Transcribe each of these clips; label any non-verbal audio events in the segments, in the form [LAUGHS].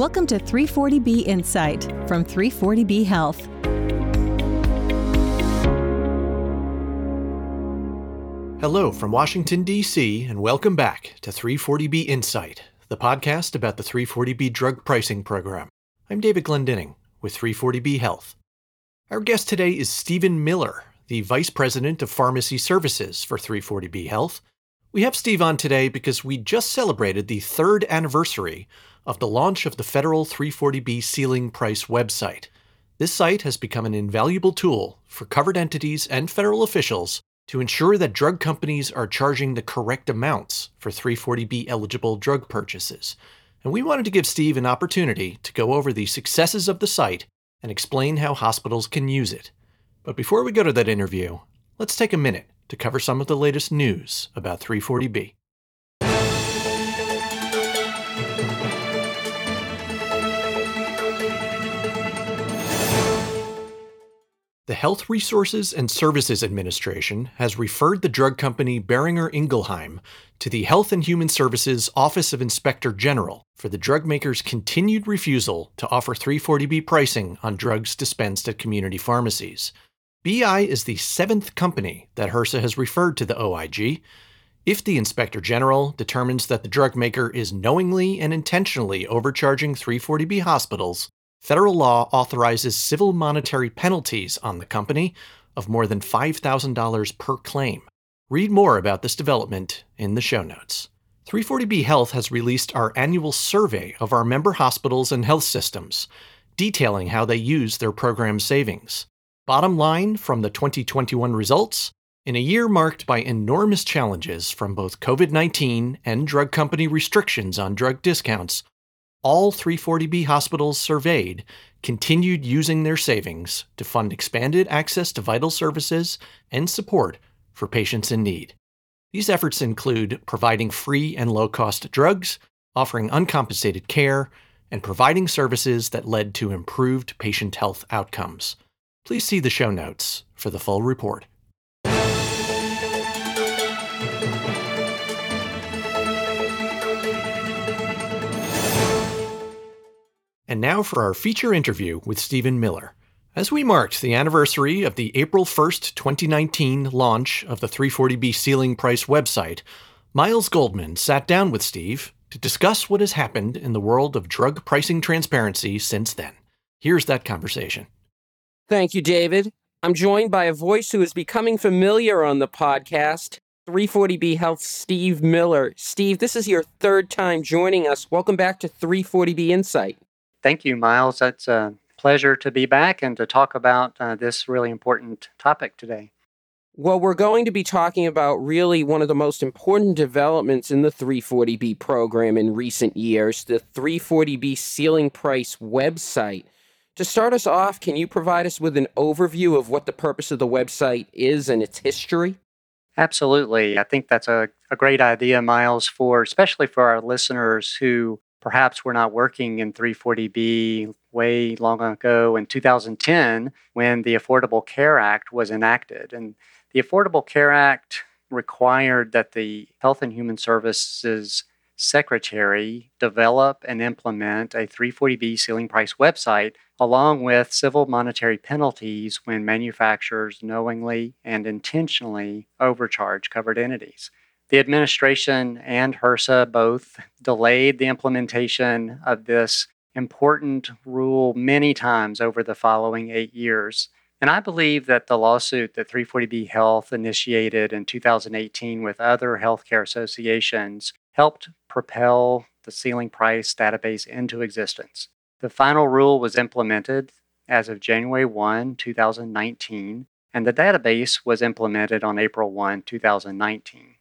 Welcome to 340B Insight from 340B Health. Hello from Washington, D.C., and welcome back to 340B Insight, the podcast about the 340B drug pricing program. I'm David Glendinning with 340B Health. Our guest today is Steven Miller, the Vice President of Pharmacy Services for 340B Health. We have Steve on today because we just celebrated the third anniversary of the launch of the federal 340B ceiling price website. This site has become an invaluable tool for covered entities and federal officials to ensure that drug companies are charging the correct amounts for 340B eligible drug purchases. And we wanted to give Steve an opportunity to go over the successes of the site and explain how hospitals can use it. But before we go to that interview, let's take a minute to cover some of the latest news about 340B. The Health Resources and Services Administration has referred the drug company Boehringer Ingelheim to the Health and Human Services Office of Inspector General for the drug maker's continued refusal to offer 340B pricing on drugs dispensed at community pharmacies. BI is the seventh company that HRSA has referred to the OIG. If the Inspector General determines that the drug maker is knowingly and intentionally overcharging 340B hospitals, federal law authorizes civil monetary penalties on the company of more than $5,000 per claim. Read more about this development in the show notes. 340B Health has released our annual survey of our member hospitals and health systems, detailing how they use their program savings. Bottom line from the 2021 results in a year marked by enormous challenges from both COVID 19 and drug company restrictions on drug discounts, all 340B hospitals surveyed continued using their savings to fund expanded access to vital services and support for patients in need. These efforts include providing free and low cost drugs, offering uncompensated care, and providing services that led to improved patient health outcomes. Please see the show notes for the full report. And now for our feature interview with Steven Miller. As we marked the anniversary of the April 1st, 2019 launch of the 340B ceiling price website, Miles Goldman sat down with Steve to discuss what has happened in the world of drug pricing transparency since then. Here's that conversation. Thank you, David. I'm joined by a voice who is becoming familiar on the podcast, 340B Health Steve Miller. Steve, this is your third time joining us. Welcome back to 340B Insight. Thank you, Miles. That's a pleasure to be back and to talk about uh, this really important topic today. Well, we're going to be talking about really one of the most important developments in the 340B program in recent years the 340B ceiling price website. To start us off, can you provide us with an overview of what the purpose of the website is and its history? Absolutely. I think that's a, a great idea, Miles, for especially for our listeners who perhaps we're not working in 340B way long ago in 2010 when the Affordable Care Act was enacted. And the Affordable Care Act required that the Health and Human Services Secretary develop and implement a 340B ceiling price website along with civil monetary penalties when manufacturers knowingly and intentionally overcharge covered entities. The administration and HRSA both delayed the implementation of this important rule many times over the following eight years. And I believe that the lawsuit that 340B Health initiated in 2018 with other healthcare associations helped propel the ceiling price database into existence. The final rule was implemented as of January 1, 2019, and the database was implemented on April 1, 2019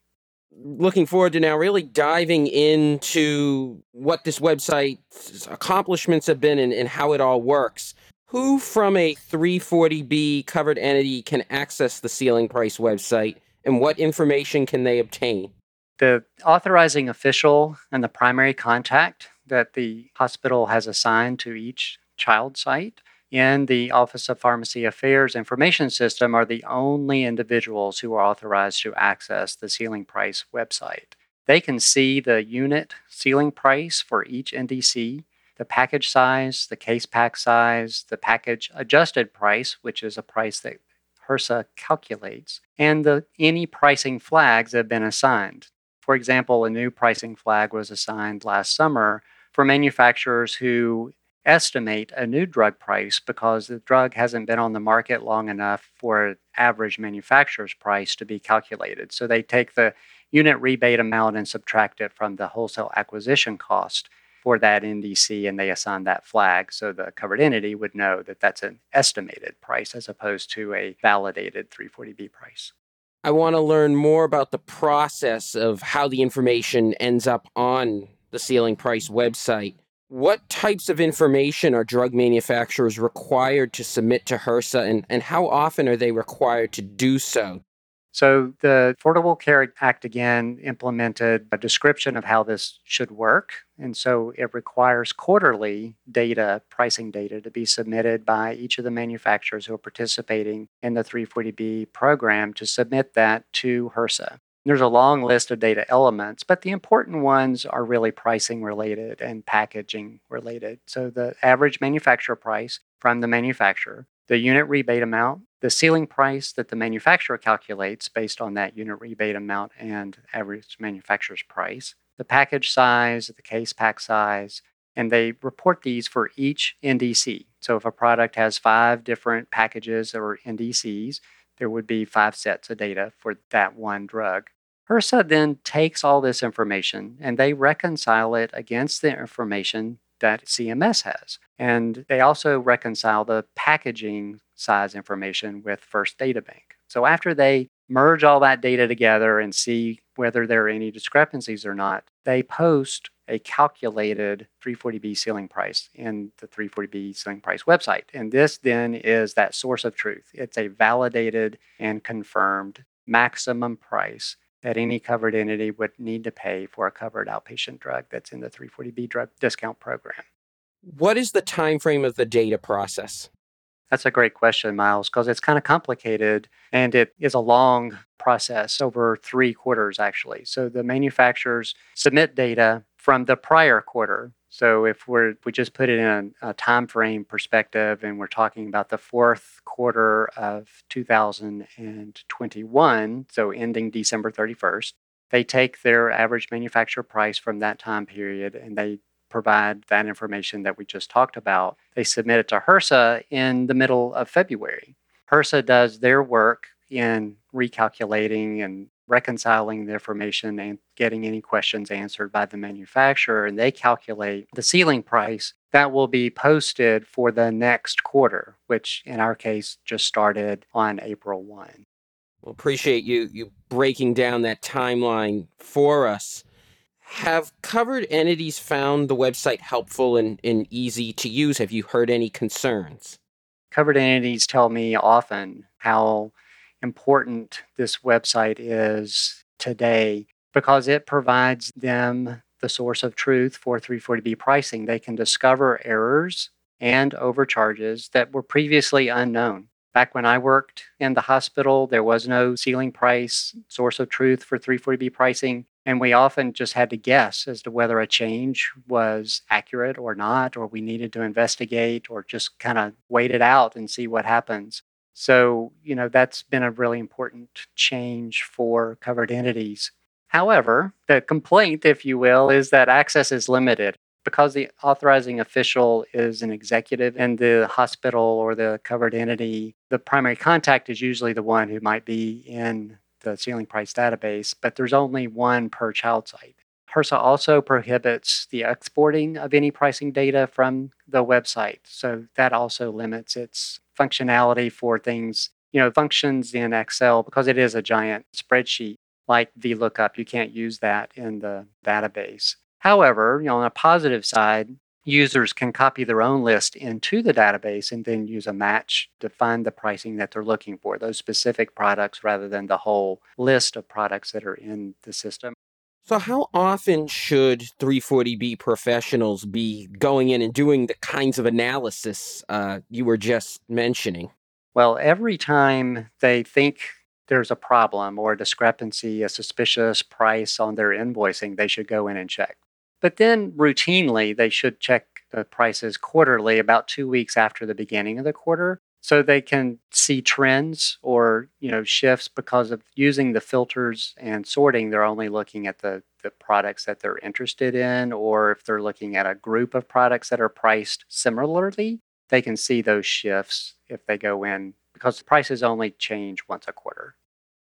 looking forward to now really diving into what this website's accomplishments have been and, and how it all works. Who from a 340B covered entity can access the ceiling price website and what information can they obtain? The authorizing official and the primary contact that the hospital has assigned to each child site in the Office of Pharmacy Affairs information system are the only individuals who are authorized to access the ceiling price website. They can see the unit ceiling price for each NDC. the package size, the case pack size, the package adjusted price, which is a price that HRSA calculates, and the any pricing flags that have been assigned. For example, a new pricing flag was assigned last summer for manufacturers who estimate a new drug price because the drug hasn't been on the market long enough for average manufacturer's price to be calculated. So they take the unit rebate amount and subtract it from the wholesale acquisition cost for that NDC and they assign that flag so the covered entity would know that that's an estimated price as opposed to a validated 340B price. I want to learn more about the process of how the information ends up on the ceiling price website. What types of information are drug manufacturers required to submit to HRSA, and, and how often are they required to do so? So, the Affordable Care Act again implemented a description of how this should work. And so, it requires quarterly data, pricing data, to be submitted by each of the manufacturers who are participating in the 340B program to submit that to HRSA. There's a long list of data elements, but the important ones are really pricing related and packaging related. So the average manufacturer price from the manufacturer, the unit rebate amount, the ceiling price that the manufacturer calculates based on that unit rebate amount and average manufacturer's price, the package size, the case pack size, and they report these for each NDC. So if a product has five different packages or NDCs, there would be five sets of data for that one drug. HRSA then takes all this information and they reconcile it against the information that CMS has. And they also reconcile the packaging size information with First Databank. So after they merge all that data together and see whether there are any discrepancies or not, they post a calculated 340B ceiling price in the 340B ceiling price website. And this then is that source of truth. It's a validated and confirmed maximum price that any covered entity would need to pay for a covered outpatient drug that's in the 340B drug discount program. What is the time frame of the data process? That's a great question, Miles, because it's kind of complicated and it is a long process over three quarters, actually. So the manufacturers submit data from the prior quarter. So if we're we just put it in a, time frame perspective and we're talking about the fourth quarter of 2021, so ending December 31st, they take their average manufacturer price from that time period and they provide that information that we just talked about. They submit it to HRSA in the middle of February. HRSA does their work in recalculating and reconciling the information and getting any questions answered by the manufacturer, and they calculate the ceiling price that will be posted for the next quarter, which in our case just started on April 1. Well, appreciate you you breaking down that timeline for us. Have covered entities found the website helpful and, and easy to use? Have you heard any concerns? Covered entities tell me often how important this website is today because it provides them the source of truth for 340B pricing. They can discover errors and overcharges that were previously unknown. Back when I worked in the hospital, there was no ceiling price source of truth for 340B pricing. And we often just had to guess as to whether a change was accurate or not, or we needed to investigate or just kind of wait it out and see what happens. So, you know, that's been a really important change for covered entities. However, the complaint, if you will, is that access is limited. Because the authorizing official is an executive in the hospital or the covered entity, the primary contact is usually the one who might be in the ceiling price database, but there's only one per child site. HRSA also prohibits the exporting of any pricing data from the website. So that also limits its functionality for things, you know, functions in Excel because it is a giant spreadsheet like VLOOKUP. You can't use that in the database. However, you know, on a positive side, users can copy their own list into the database and then use a match to find the pricing that they're looking for, those specific products rather than the whole list of products that are in the system. So, how often should 340B professionals be going in and doing the kinds of analysis uh, you were just mentioning? Well, every time they think there's a problem or a discrepancy, a suspicious price on their invoicing, they should go in and check. But then routinely, they should check the prices quarterly about two weeks after the beginning of the quarter so they can see trends or you know shifts because of using the filters and sorting they're only looking at the, the products that they're interested in or if they're looking at a group of products that are priced similarly they can see those shifts if they go in because prices only change once a quarter.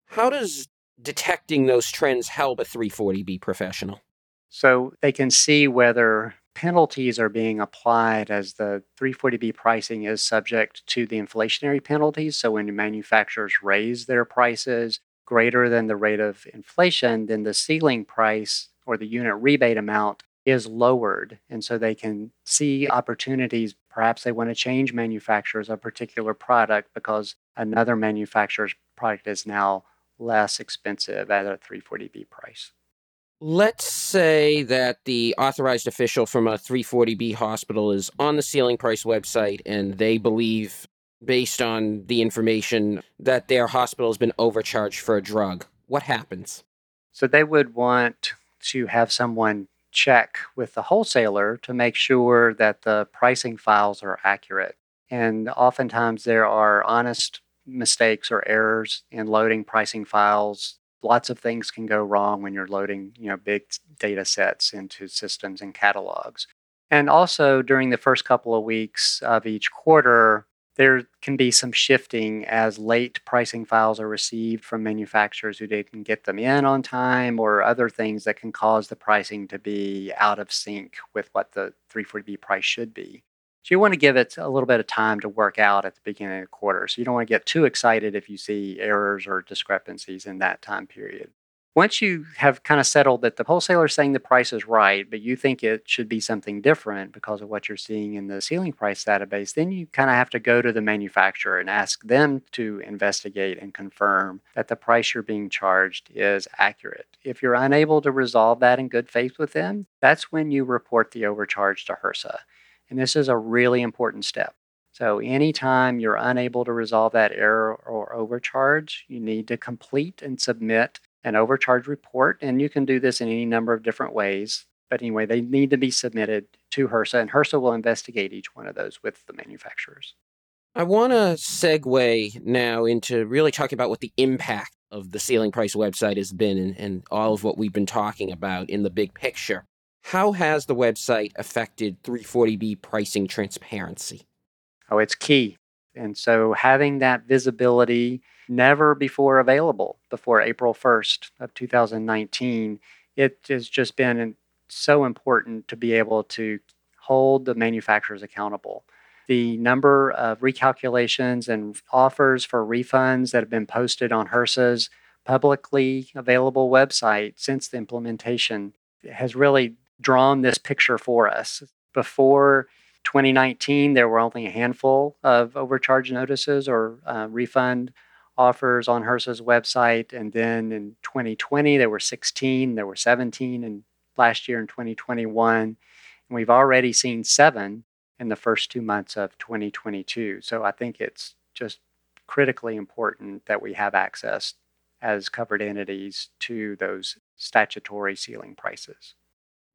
How does detecting those trends help a 340b professional? So they can see whether penalties are being applied as the 340B pricing is subject to the inflationary penalties. So when manufacturers raise their prices greater than the rate of inflation, then the ceiling price or the unit rebate amount is lowered. And so they can see opportunities. Perhaps they want to change manufacturers of a particular product because another manufacturer's product is now less expensive at a 340B price. Let's say that the authorized official from a 340B hospital is on the ceiling price website and they believe, based on the information, that their hospital has been overcharged for a drug. What happens? So they would want to have someone check with the wholesaler to make sure that the pricing files are accurate. And oftentimes there are honest mistakes or errors in loading pricing files lots of things can go wrong when you're loading, you know, big data sets into systems and catalogs. And also during the first couple of weeks of each quarter, there can be some shifting as late pricing files are received from manufacturers who didn't get them in on time or other things that can cause the pricing to be out of sync with what the 340B price should be. So you want to give it a little bit of time to work out at the beginning of the quarter. So you don't want to get too excited if you see errors or discrepancies in that time period. Once you have kind of settled that the wholesaler is saying the price is right, but you think it should be something different because of what you're seeing in the ceiling price database, then you kind of have to go to the manufacturer and ask them to investigate and confirm that the price you're being charged is accurate. If you're unable to resolve that in good faith with them, that's when you report the overcharge to HRSA. And this is a really important step. So, anytime you're unable to resolve that error or overcharge, you need to complete and submit an overcharge report. And you can do this in any number of different ways. But anyway, they need to be submitted to HRSA, and HRSA will investigate each one of those with the manufacturers. I want to segue now into really talking about what the impact of the ceiling price website has been and, and all of what we've been talking about in the big picture. How has the website affected 340B pricing transparency? Oh, it's key. And so having that visibility never before available before April 1st of 2019, it has just been so important to be able to hold the manufacturers accountable. The number of recalculations and offers for refunds that have been posted on HRSA's publicly available website since the implementation has really drawn this picture for us. Before 2019, there were only a handful of overcharge notices or uh, refund offers on HRSA's website. And then in 2020, there were 16, there were 17 and last year in 2021. And we've already seen seven in the first two months of 2022. So I think it's just critically important that we have access as covered entities to those statutory ceiling prices.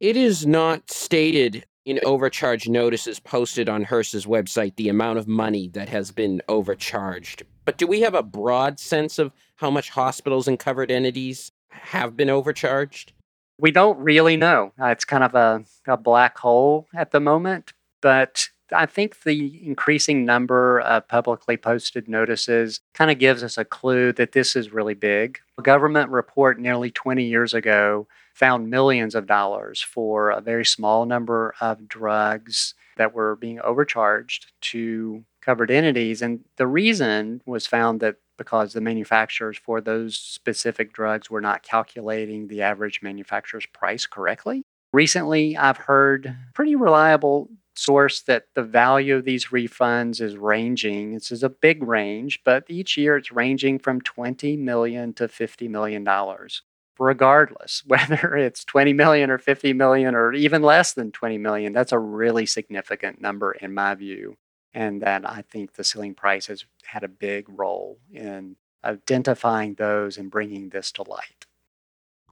It is not stated in overcharge notices posted on HRSA's website the amount of money that has been overcharged. But do we have a broad sense of how much hospitals and covered entities have been overcharged? We don't really know. It's kind of a, a black hole at the moment, but I think the increasing number of publicly posted notices kind of gives us a clue that this is really big. A government report nearly 20 years ago found millions of dollars for a very small number of drugs that were being overcharged to covered entities. And the reason was found that because the manufacturers for those specific drugs were not calculating the average manufacturer's price correctly. Recently, I've heard pretty reliable source that the value of these refunds is ranging. This is a big range, but each year it's ranging from 20 million to 50 million dollars regardless [LAUGHS] whether it's 20 million or 50 million or even less than 20 million that's a really significant number in my view and that i think the ceiling price has had a big role in identifying those and bringing this to light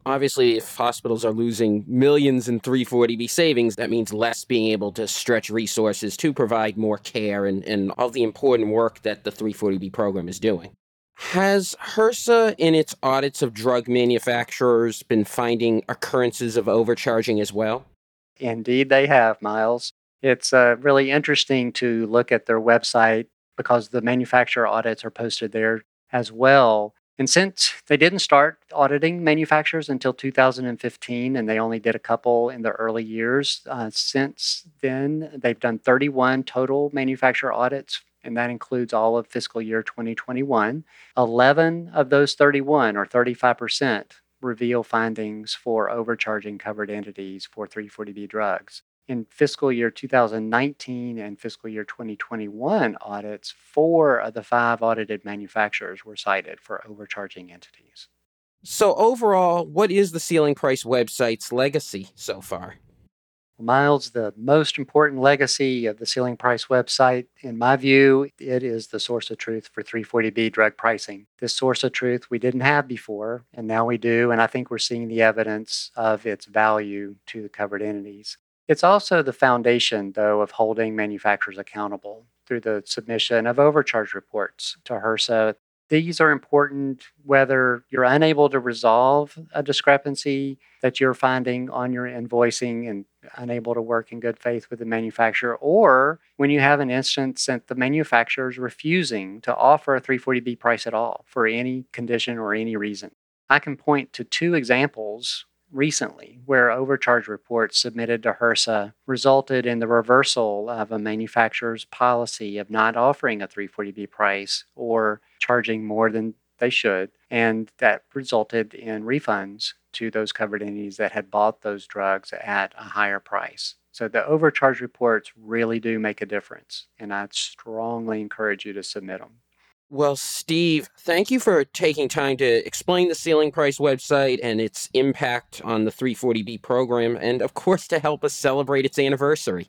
Obviously, if hospitals are losing millions in 340B savings, that means less being able to stretch resources to provide more care and, and all the important work that the 340B program is doing. Has HRSA, in its audits of drug manufacturers, been finding occurrences of overcharging as well? Indeed, they have, Miles. It's uh, really interesting to look at their website because the manufacturer audits are posted there as well. And since they didn't start auditing manufacturers until 2015, and they only did a couple in the early years, uh, since then they've done 31 total manufacturer audits, and that includes all of fiscal year 2021. 11 of those 31, or 35%, reveal findings for overcharging covered entities for 340B drugs in fiscal year 2019 and fiscal year 2021 audits, four of the five audited manufacturers were cited for overcharging entities. So, overall, what is the Ceiling Price website's legacy so far? Miles, the most important legacy of the Ceiling Price website, in my view, it is the source of truth for 340B drug pricing. This source of truth we didn't have before, and now we do, and I think we're seeing the evidence of its value to the covered entities. It's also the foundation, though, of holding manufacturers accountable through the submission of overcharge reports to HRSA. These are important whether you're unable to resolve a discrepancy that you're finding on your invoicing and unable to work in good faith with the manufacturer, or when you have an instance that the manufacturer is refusing to offer a 340B price at all for any condition or any reason. I can point to two examples recently where overcharge reports submitted to HRSA resulted in the reversal of a manufacturer's policy of not offering a 340B price or charging more than they should. And that resulted in refunds to those covered entities that had bought those drugs at a higher price. So the overcharge reports really do make a difference. And I'd strongly encourage you to submit them. Well, Steve, thank you for taking time to explain the Ceiling Price website and its impact on the 340B program, and of course, to help us celebrate its anniversary.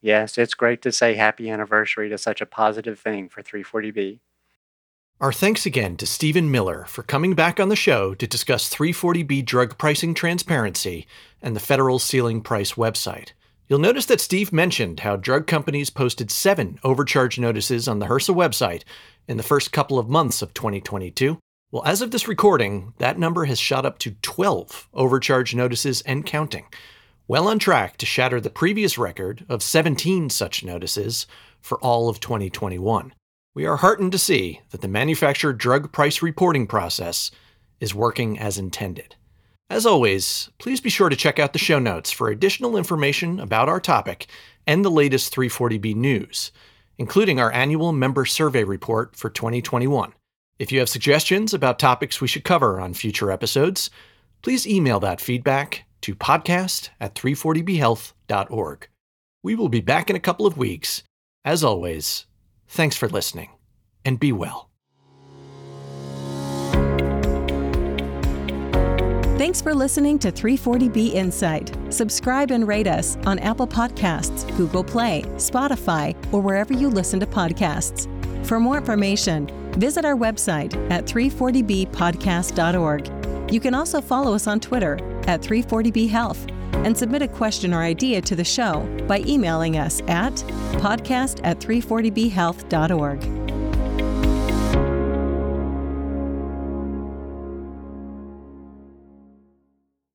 Yes, it's great to say happy anniversary to such a positive thing for 340B. Our thanks again to Steven Miller for coming back on the show to discuss 340B drug pricing transparency and the federal ceiling price website. You'll notice that Steve mentioned how drug companies posted seven overcharge notices on the HRSA website in the first couple of months of 2022. Well, as of this recording, that number has shot up to 12 overcharge notices and counting, well on track to shatter the previous record of 17 such notices for all of 2021. We are heartened to see that the manufacturer drug price reporting process is working as intended. As always, please be sure to check out the show notes for additional information about our topic and the latest 340B news including our annual member survey report for 2021. If you have suggestions about topics we should cover on future episodes, please email that feedback to podcast at 340bhealth.org. We will be back in a couple of weeks. As always, thanks for listening and be well. Thanks for listening to 340B Insight. Subscribe and rate us on Apple Podcasts, Google Play, Spotify, or wherever you listen to podcasts. For more information, visit our website at 340bpodcast.org. You can also follow us on Twitter at 340bhealth and submit a question or idea to the show by emailing us at podcast at 340bhealth.org.